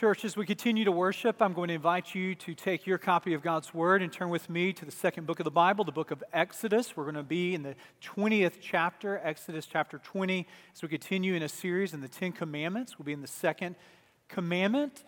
Church, as we continue to worship, I'm going to invite you to take your copy of God's Word and turn with me to the second book of the Bible, the book of Exodus. We're going to be in the 20th chapter, Exodus chapter 20, as we continue in a series in the Ten Commandments. We'll be in the second commandment.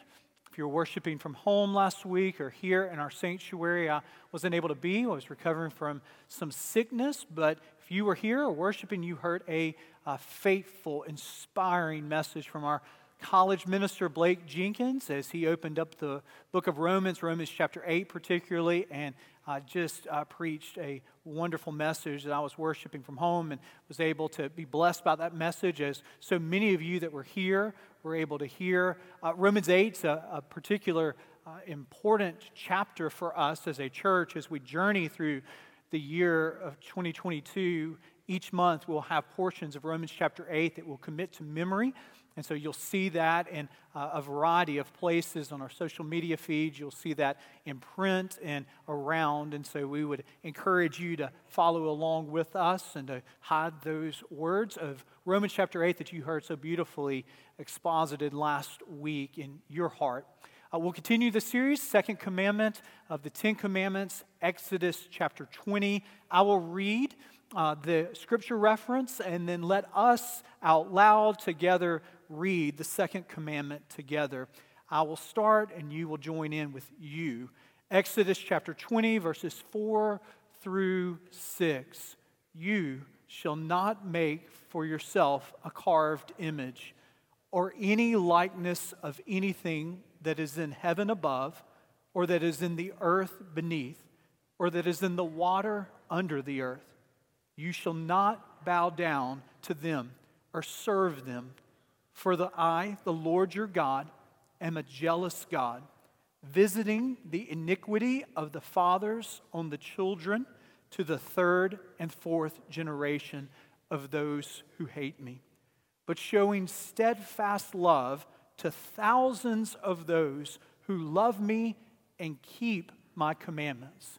If you're worshiping from home last week or here in our sanctuary, I wasn't able to be. I was recovering from some sickness, but if you were here or worshiping, you heard a, a faithful, inspiring message from our college minister Blake Jenkins as he opened up the book of Romans, Romans chapter 8 particularly, and uh, just uh, preached a wonderful message that I was worshiping from home and was able to be blessed by that message as so many of you that were here were able to hear. Uh, Romans 8 is a, a particular uh, important chapter for us as a church as we journey through the year of 2022. Each month we'll have portions of Romans chapter 8 that we'll commit to memory. And so you'll see that in uh, a variety of places on our social media feeds. You'll see that in print and around. And so we would encourage you to follow along with us and to hide those words of Romans chapter 8 that you heard so beautifully exposited last week in your heart. Uh, we'll continue the series, Second Commandment of the Ten Commandments, Exodus chapter 20. I will read uh, the scripture reference and then let us out loud together read the second commandment together. I will start and you will join in with you. Exodus chapter 20, verses 4 through 6. You shall not make for yourself a carved image or any likeness of anything that is in heaven above, or that is in the earth beneath, or that is in the water under the earth. You shall not bow down to them or serve them. For the I, the Lord your God, am a jealous God, visiting the iniquity of the fathers on the children to the third and fourth generation of those who hate me, but showing steadfast love to thousands of those who love me and keep my commandments.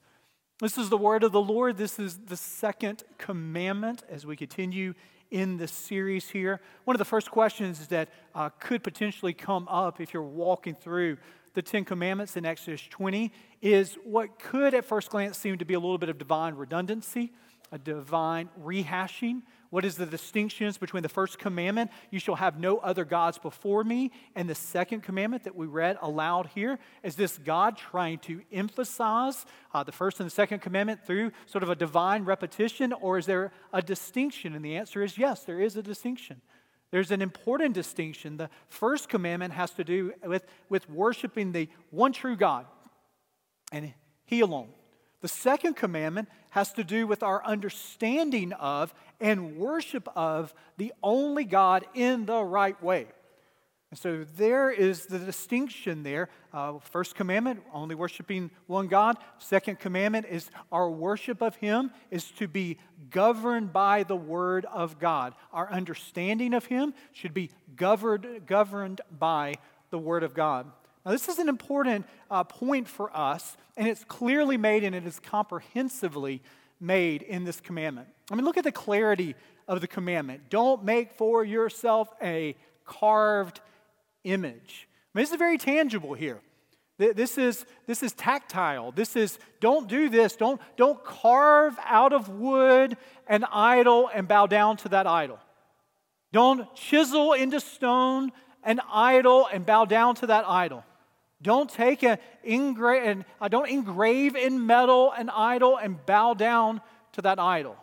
This is the word of the Lord. This is the second commandment as we continue in this series here. One of the first questions that uh, could potentially come up if you're walking through the Ten Commandments in Exodus 20 is what could at first glance seem to be a little bit of divine redundancy, a divine rehashing. What is the distinctions between the first commandment, you shall have no other gods before me, and the second commandment that we read aloud here? Is this God trying to emphasize uh, the first and the second commandment through sort of a divine repetition, or is there a distinction? And the answer is yes, there is a distinction. There's an important distinction. The first commandment has to do with, with worshiping the one true God and He alone. The second commandment has to do with our understanding of and worship of the only God in the right way. And so there is the distinction there. Uh, first commandment, only worshiping one God. Second commandment is our worship of Him is to be governed by the Word of God. Our understanding of Him should be governed, governed by the Word of God. Now, this is an important uh, point for us, and it's clearly made and it is comprehensively made in this commandment. I mean, look at the clarity of the commandment. Don't make for yourself a carved image. I mean, this is very tangible here. This is, this is tactile. This is, don't do this. Don't, don't carve out of wood an idol and bow down to that idol. Don't chisel into stone an idol and bow down to that idol. Don't take a engra- and, uh, don't engrave in metal an idol and bow down to that idol.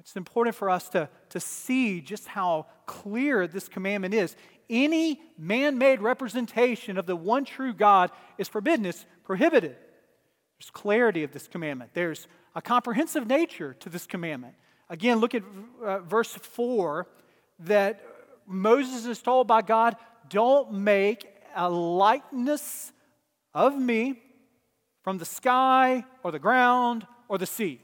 It's important for us to, to see just how clear this commandment is. Any man made representation of the one true God is forbidden, it's prohibited. There's clarity of this commandment, there's a comprehensive nature to this commandment. Again, look at uh, verse 4 that Moses is told by God, don't make a likeness of me from the sky or the ground or the sea.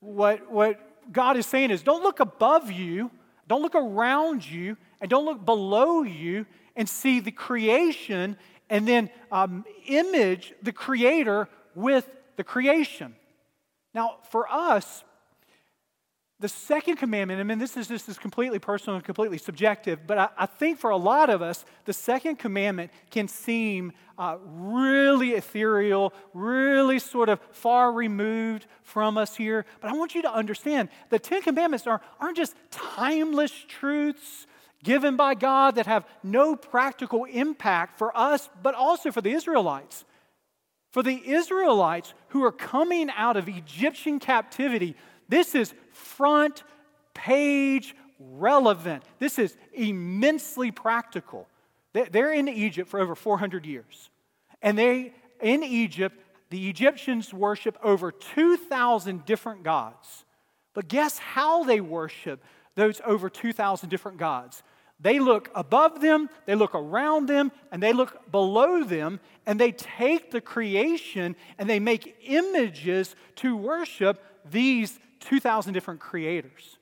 What, what God is saying is don't look above you, don't look around you, and don't look below you and see the creation and then um, image the Creator with the creation. Now, for us, The second commandment, I mean, this is just is completely personal and completely subjective, but I, I, think for a lot of us, the second commandment can seem uh, really ethereal, really sort of far removed from us here. But I want you to understand the Ten Commandments are, aren't just timeless truths given by God that have no practical impact for us, but also for the Israelites. For the Israelites who are coming out of Egyptian captivity, this is front page relevant. This is immensely practical. They're in Egypt for over 400 years. And they, in Egypt, the Egyptians worship over 2,000 different gods. But guess how they worship those over 2,000 different gods? They look above them, they look around them, and they look below them, and they take the creation and they make images to worship these 2,000 different creators.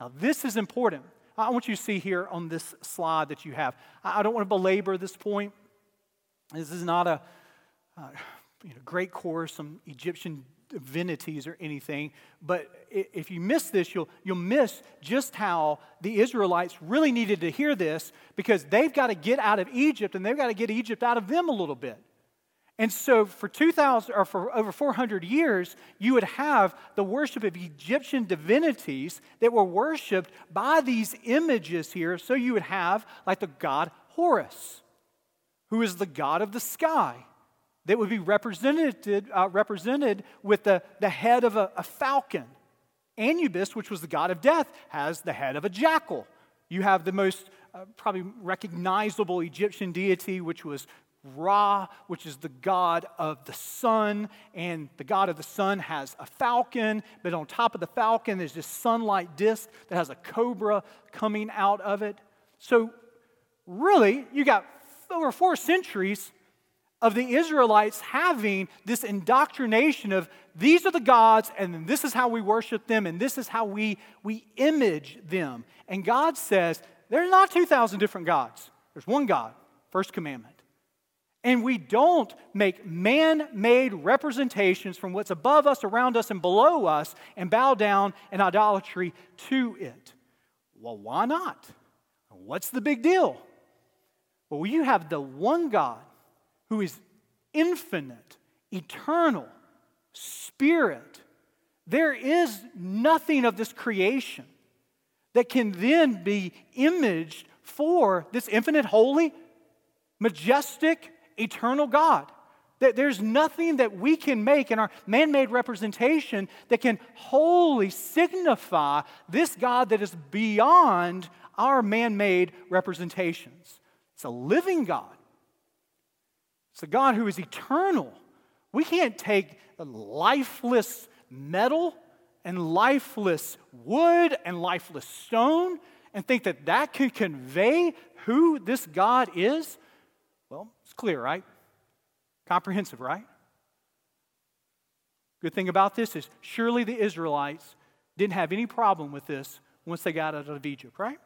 Now, this is important. I want you to see here on this slide that you have. I don't want to belabor this point. This is not a uh, you know, great course on Egyptian divinities or anything, but if you miss this, you'll, you'll miss just how the Israelites really needed to hear this because they've got to get out of Egypt and they've got to get Egypt out of them a little bit. And so for 2000 or for over 400 years, you would have the worship of Egyptian divinities that were worshiped by these images here. So you would have like the god Horus, who is the god of the sky, that would be represented, uh, represented with the, the head of a, a falcon. Anubis, which was the god of death, has the head of a jackal. You have the most uh, probably recognizable Egyptian deity, which was Ra, which is the god of the sun, and the god of the sun has a falcon, but on top of the falcon, there's this sunlight disk that has a cobra coming out of it. So, really, you got over four centuries of the Israelites having this indoctrination of these are the gods, and this is how we worship them, and this is how we, we image them. And God says, there's not 2,000 different gods, there's one God, first commandment. And we don't make man made representations from what's above us, around us, and below us and bow down in idolatry to it. Well, why not? What's the big deal? Well, you have the one God who is infinite, eternal, spirit. There is nothing of this creation that can then be imaged for this infinite, holy, majestic, eternal God. That there's nothing that we can make in our man made representation that can wholly signify this God that is beyond our man made representations. It's a living God, it's a God who is eternal. We can't take lifeless metal and lifeless wood and lifeless stone and think that that can convey who this God is. Well, it's clear, right? Comprehensive, right? Good thing about this is surely the Israelites didn't have any problem with this once they got out of Egypt, right?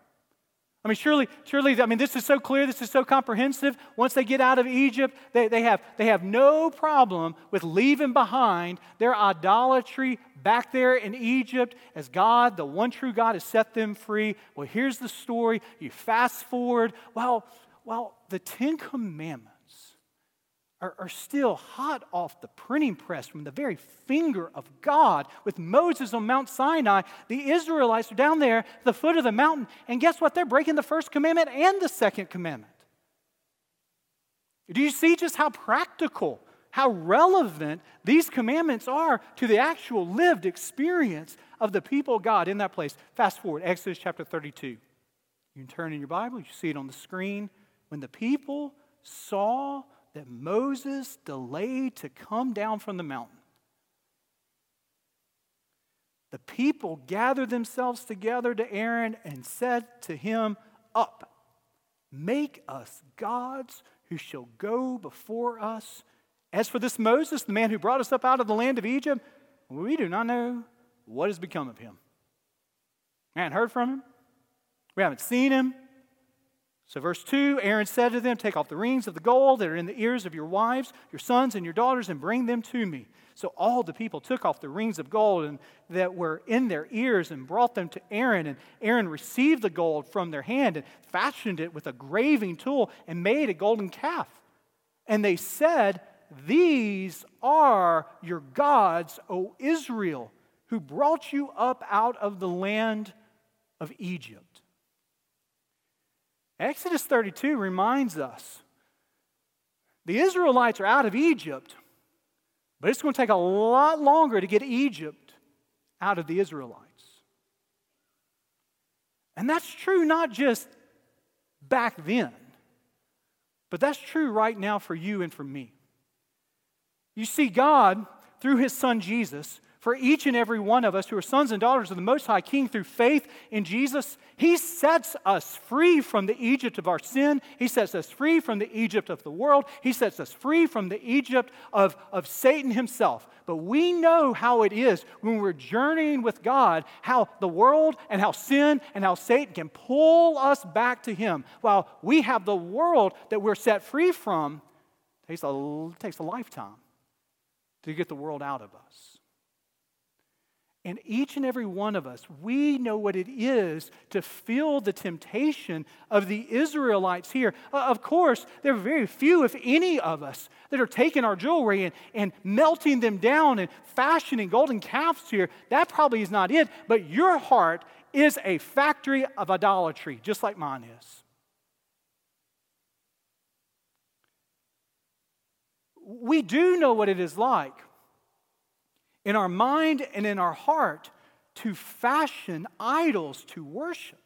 I mean, surely, surely, I mean, this is so clear, this is so comprehensive. Once they get out of Egypt, they, they, have, they have no problem with leaving behind their idolatry back there in Egypt as God, the one true God, has set them free. Well, here's the story. You fast forward. Well, well, the Ten Commandments are, are still hot off the printing press from the very finger of God with Moses on Mount Sinai. The Israelites are down there at the foot of the mountain, and guess what? They're breaking the first commandment and the second commandment. Do you see just how practical, how relevant these commandments are to the actual lived experience of the people of God in that place? Fast forward, Exodus chapter 32. You can turn in your Bible, you see it on the screen. When the people saw that Moses delayed to come down from the mountain, the people gathered themselves together to Aaron and said to him, Up, make us gods who shall go before us. As for this Moses, the man who brought us up out of the land of Egypt, we do not know what has become of him. We haven't heard from him. We haven't seen him. So, verse 2 Aaron said to them, Take off the rings of the gold that are in the ears of your wives, your sons, and your daughters, and bring them to me. So all the people took off the rings of gold and, that were in their ears and brought them to Aaron. And Aaron received the gold from their hand and fashioned it with a graving tool and made a golden calf. And they said, These are your gods, O Israel, who brought you up out of the land of Egypt. Exodus 32 reminds us the Israelites are out of Egypt but it's going to take a lot longer to get Egypt out of the Israelites. And that's true not just back then, but that's true right now for you and for me. You see, God, through his son Jesus, for each and every one of us who are sons and daughters of the Most High King through faith in Jesus, He sets us free from the Egypt of our sin. He sets us free from the Egypt of the world. He sets us free from the Egypt of, of Satan himself. But we know how it is when we're journeying with God, how the world and how sin and how Satan can pull us back to Him. While we have the world that we're set free from, it takes a, it takes a lifetime to get the world out of us. And each and every one of us, we know what it is to feel the temptation of the Israelites here. Uh, of course, there are very few, if any of us, that are taking our jewelry and, and melting them down and fashioning golden calves here. That probably is not it. But your heart is a factory of idolatry, just like mine is. We do know what it is like in our mind and in our heart to fashion idols to worship.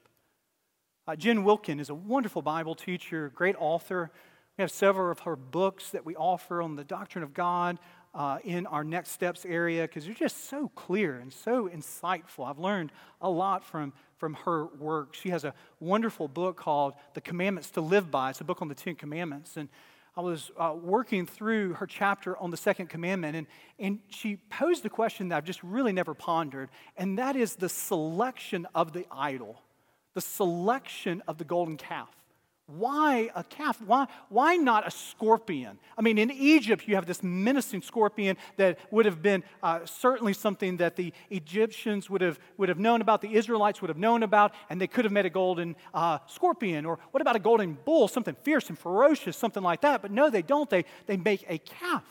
Uh, Jen Wilkin is a wonderful Bible teacher, great author. We have several of her books that we offer on the doctrine of God uh, in our next steps area because they're just so clear and so insightful. I've learned a lot from, from her work. She has a wonderful book called The Commandments to Live By. It's a book on the Ten Commandments. And I was uh, working through her chapter on the second commandment, and, and she posed a question that I've just really never pondered, and that is the selection of the idol, the selection of the golden calf. Why a calf? Why, why not a scorpion? I mean, in Egypt, you have this menacing scorpion that would have been uh, certainly something that the Egyptians would have, would have known about, the Israelites would have known about, and they could have made a golden uh, scorpion. Or what about a golden bull, something fierce and ferocious, something like that? But no, they don't. They, they make a calf.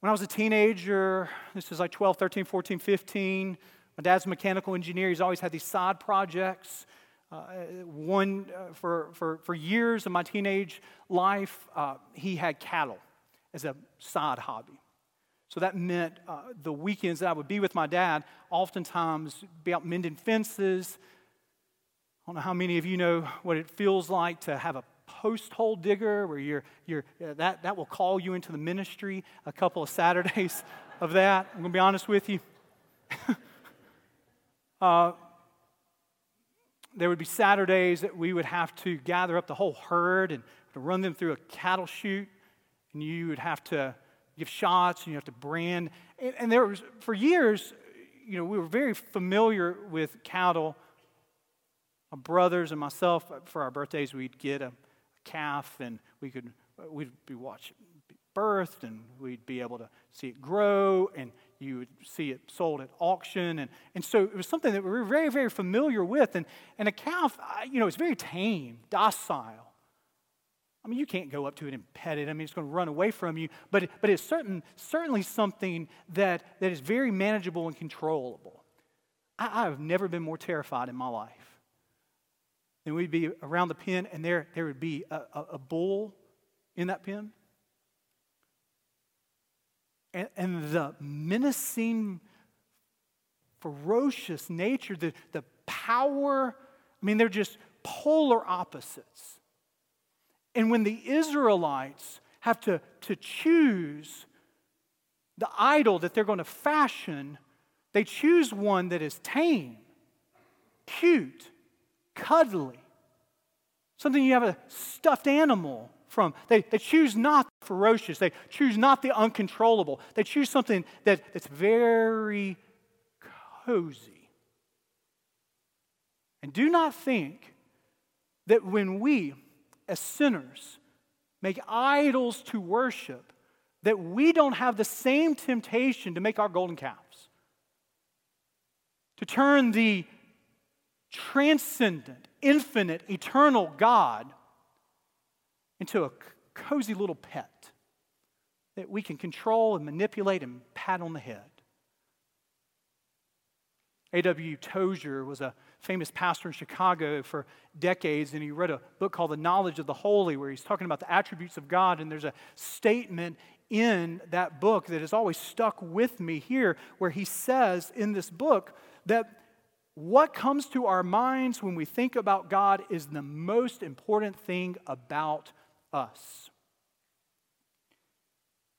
When I was a teenager, this is like 12, 13, 14, 15, my dad's a mechanical engineer. He's always had these side projects. Uh, one uh, for, for, for years of my teenage life, uh, he had cattle as a side hobby. So that meant uh, the weekends that I would be with my dad, oftentimes be out mending fences. I don't know how many of you know what it feels like to have a post hole digger where you're, you're, uh, that, that will call you into the ministry a couple of Saturdays of that. I'm going to be honest with you. Uh, there would be Saturdays that we would have to gather up the whole herd and run them through a cattle chute, and you would have to give shots and you have to brand. And, and there was, for years, you know, we were very familiar with cattle. My brothers and myself, for our birthdays, we'd get a, a calf and we could, we'd be watching birthed and we'd be able to see it grow and you would see it sold at auction. And, and so it was something that we were very, very familiar with. And, and a calf, you know, it's very tame, docile. I mean, you can't go up to it and pet it. I mean, it's going to run away from you. But, but it's certain, certainly something that, that is very manageable and controllable. I, have never been more terrified in my life. And we'd be around the pen, and there, there would be a, a, a bull in that pen and, and the menacing, ferocious nature, the, the power. I mean, they're just polar opposites. And when the Israelites have to, to choose the idol that they're going to fashion, they choose one that is tame, cute, cuddly, something you have a stuffed animal from. They, they choose not ferocious, they choose not the uncontrollable. They choose something that, that's very cozy. And do not think that when we, as sinners, make idols to worship, that we don't have the same temptation to make our golden calves, to turn the transcendent, infinite, eternal God into a cozy little pet that we can control and manipulate and pat on the head. A.W. Tozer was a famous pastor in Chicago for decades, and he wrote a book called The Knowledge of the Holy, where he's talking about the attributes of God. And there's a statement in that book that has always stuck with me here, where he says in this book that what comes to our minds when we think about God is the most important thing about us.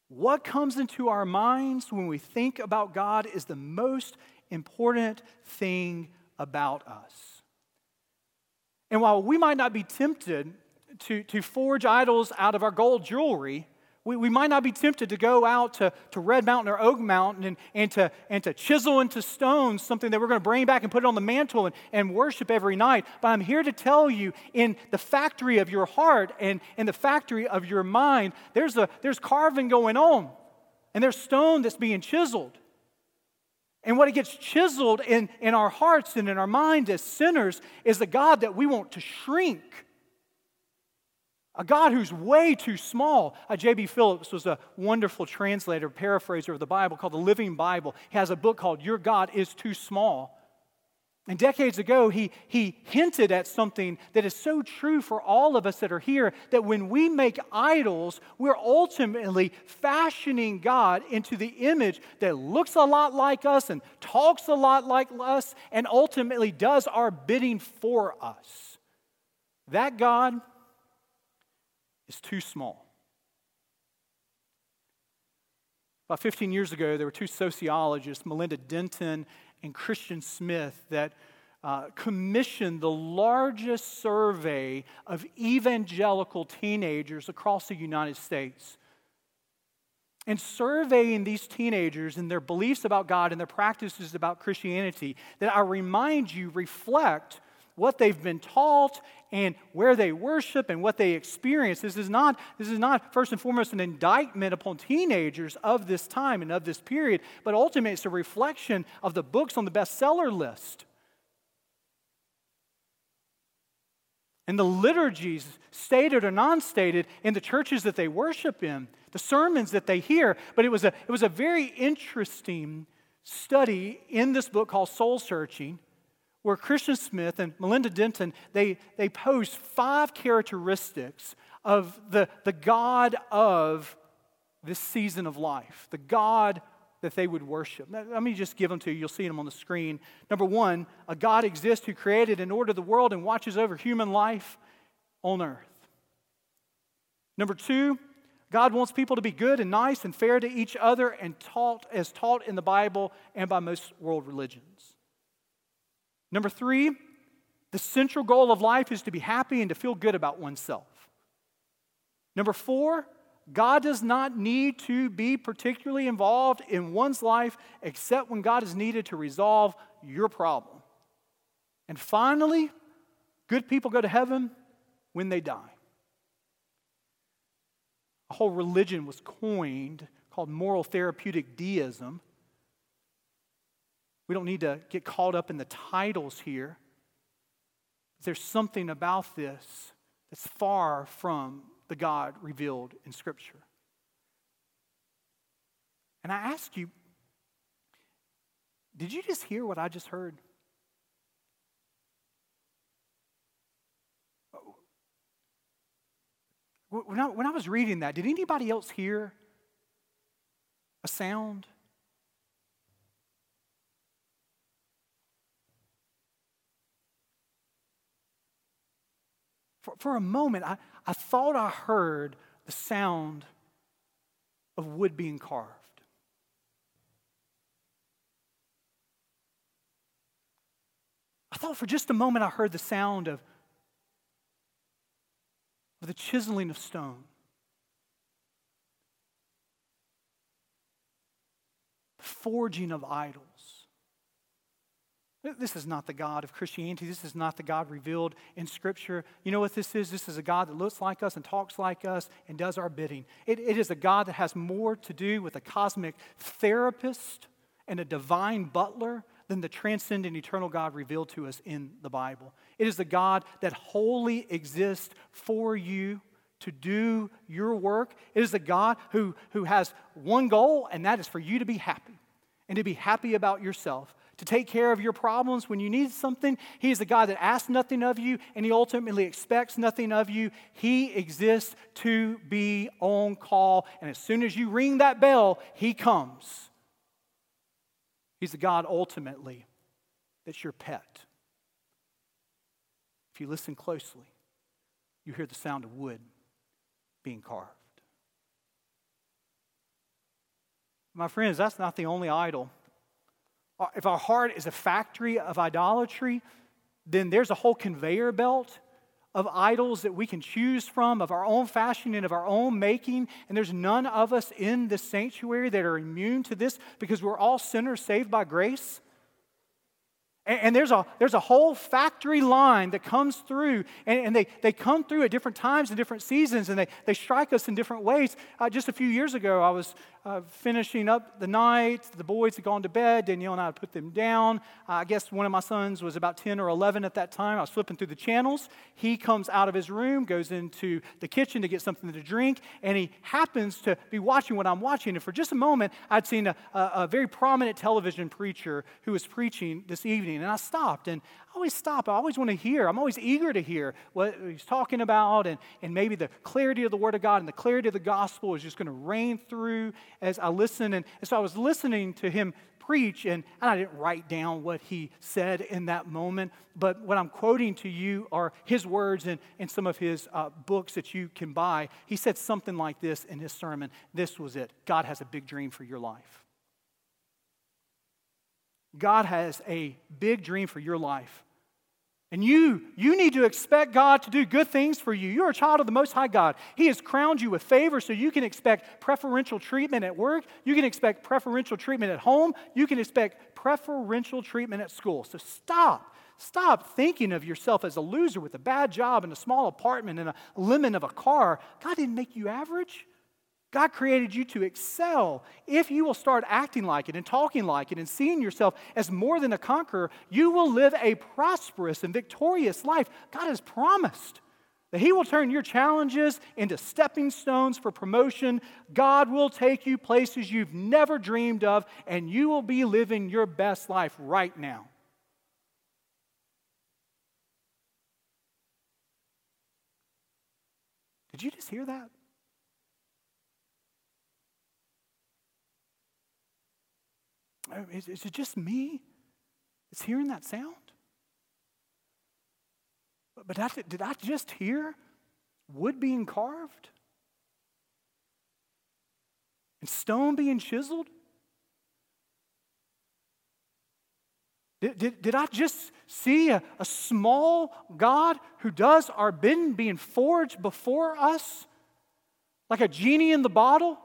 What comes into our minds when we think about God is the most important thing about us. And while we might not be tempted to, to forge idols out of our gold jewelry, we, we might not be tempted to go out to, to Red Mountain or Oak Mountain and, and, to, and to chisel into stone something that we're going to bring back and put it on the mantle and, and worship every night. But I'm here to tell you in the factory of your heart and in the factory of your mind, there's, a, there's carving going on, and there's stone that's being chiseled. And what it gets chiseled in, in our hearts and in our mind as sinners is the God that we want to shrink a God who's way too small. Uh, J.B. Phillips was a wonderful translator, paraphraser of the Bible called the Living Bible. He has a book called Your God is Too Small. And decades ago, he, he hinted at something that is so true for all of us that are here that when we make idols, we're ultimately fashioning God into the image that looks a lot like us and talks a lot like us and ultimately does our bidding for us. That God is too small. About 15 years ago, there were two sociologists, Melinda Denton and Christian Smith, that uh, commissioned the largest survey of evangelical teenagers across the United States. And surveying these teenagers and their beliefs about God and their practices about Christianity, that I remind you reflect what they've been taught and where they worship and what they experience. This is not, this is not first and foremost an indictment upon teenagers of this time and of this period, but ultimately it's a reflection of the books on the bestseller list. And the liturgies, stated or non stated, in the churches that they worship in, the sermons that they hear. But it was a, it was a very interesting study in this book called Soul Searching where Christian Smith and Melinda Denton, they, they pose five characteristics of the, the God of this season of life, the God that they would worship. Let me just give them to you. You'll see them on the screen. Number one, a God exists who created and ordered the world and watches over human life on earth. Number two, God wants people to be good and nice and fair to each other and taught as taught in the Bible and by most world religions. Number three, the central goal of life is to be happy and to feel good about oneself. Number four, God does not need to be particularly involved in one's life except when God is needed to resolve your problem. And finally, good people go to heaven when they die. A whole religion was coined called moral therapeutic deism we don't need to get caught up in the titles here. There's something about this that's far from the God revealed in Scripture. And I ask you, did you just hear what I just heard? When I, when I was reading that, did anybody else hear a sound? For, for a moment, I, I thought I heard the sound of wood being carved. I thought for just a moment I heard the sound of, of the chiseling of stone. Forging of idols. This is not the God of Christianity. This is not the God revealed in Scripture. You know what this is? This is a God that looks like us and talks like us and does our bidding. it, it is a God that has more to do with a cosmic therapist and a divine butler than the transcendent eternal God revealed to us in the Bible. It is the God that wholly exists for you to do your work. It is the God who, who has one goal, and that is for you to be happy and to be happy about yourself to take care of your problems when you need something. He is the God that asks nothing of you and He ultimately expects nothing of you. He exists to be on call. And as soon as you ring that bell, He comes. He's the God ultimately that's your pet. If you listen closely, you hear the sound of wood being carved. My friends, that's not the only idol if our heart is a factory of idolatry, then there's a whole conveyor belt of idols that we can choose from, of our own fashion and of our own making. And there's none of us in the sanctuary that are immune to this because we're all sinners saved by grace. And, and there's, a, there's a whole factory line that comes through, and, and they, they come through at different times and different seasons, and they, they strike us in different ways. Uh, just a few years ago, I was uh, finishing up the night. The boys had gone to bed. Danielle and I had put them down. Uh, I guess one of my sons was about 10 or 11 at that time. I was flipping through the channels. He comes out of his room, goes into the kitchen to get something to drink, and he happens to be watching what I'm watching. And for just a moment, I'd seen a, a, a very prominent television preacher who was preaching this evening. And I stopped, and always stop. I always want to hear. I'm always eager to hear what he's talking about, and, and maybe the clarity of the Word of God and the clarity of the gospel is just going to rain through as I listen. And, and so I was listening to him preach, and, and I didn't write down what he said in that moment, but what I'm quoting to you are his words in, in some of his uh, books that you can buy. He said something like this in his sermon. This was it God has a big dream for your life. God has a big dream for your life. And you, you need to expect God to do good things for you. You're a child of the Most High God. He has crowned you with favor, so you can expect preferential treatment at work. You can expect preferential treatment at home. You can expect preferential treatment at school. So stop. Stop thinking of yourself as a loser with a bad job and a small apartment and a lemon of a car. God didn't make you average. God created you to excel. If you will start acting like it and talking like it and seeing yourself as more than a conqueror, you will live a prosperous and victorious life. God has promised that He will turn your challenges into stepping stones for promotion. God will take you places you've never dreamed of, and you will be living your best life right now. Did you just hear that? Oh, is, is it just me that's hearing that sound? But, but I, did I just hear wood being carved? And stone being chiseled? Did, did, did I just see a, a small God who does our bidding being forged before us? Like a genie in the bottle?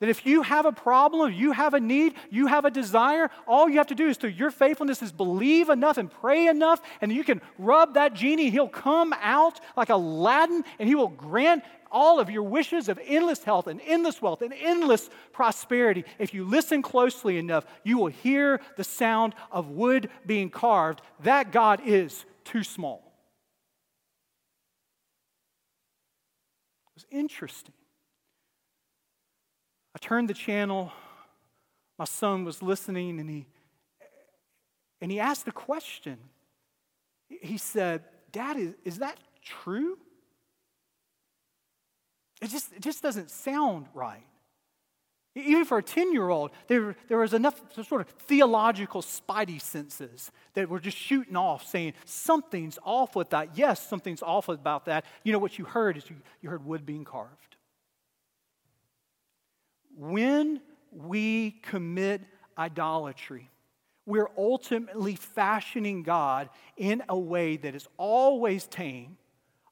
That if you have a problem, you have a need, you have a desire, all you have to do is through your faithfulness is believe enough and pray enough, and you can rub that genie. He'll come out like Aladdin, and he will grant all of your wishes of endless health and endless wealth and endless prosperity. If you listen closely enough, you will hear the sound of wood being carved. That God is too small. It was interesting turned the channel. My son was listening and he, and he asked a question. He said, Dad, is, is that true? It just, it just doesn't sound right. Even for a 10 year old, there, there was enough sort of theological spidey senses that were just shooting off saying, something's off with that. Yes, something's off about that. You know what you heard is you, you heard wood being carved when we commit idolatry, we're ultimately fashioning God in a way that is always tame,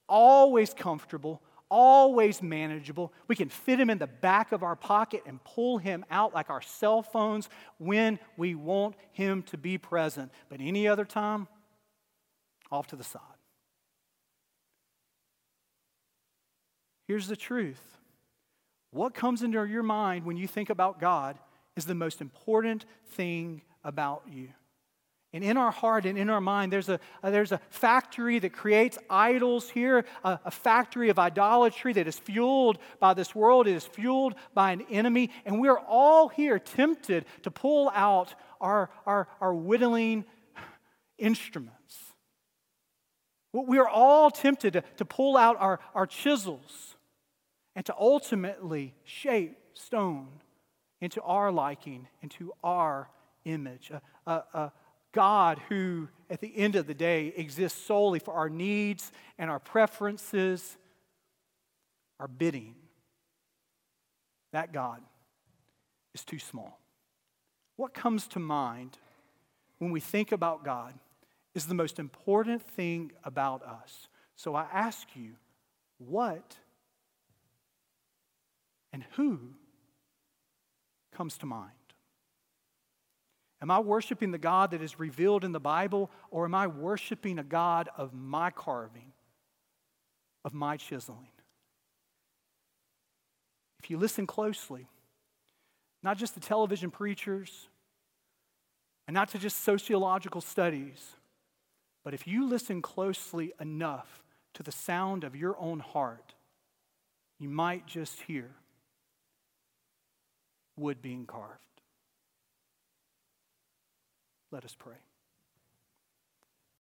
always comfortable, always manageable. We can fit him in the back of our pocket and pull him out like our cell phones when we want him to be present. But any other time, off to the side. Here's the truth what comes into your mind when you think about God is the most important thing about you. And in our heart and in our mind, there's a, there's a factory that creates idols here, a, a factory of idolatry that is fueled by this world, it is fueled by an enemy. And we're all here tempted to pull out our, our, our whittling instruments. We are all tempted to, to pull out our, our chisels and to ultimately shape stone into our liking, into our image. A, a, a God who, at the end of the day, exists solely for our needs and our preferences, our bidding. That God is too small. What comes to mind when we think about God is the most important thing about us. So I ask you, what and who comes to mind? Am I worshiping the God that is revealed in the Bible, or am I worshiping a God of my carving, of my chiseling? If you listen closely, not just to television preachers, and not to just sociological studies, but if you listen closely enough to the sound of your own heart, you might just hear wood being carved. Let us pray.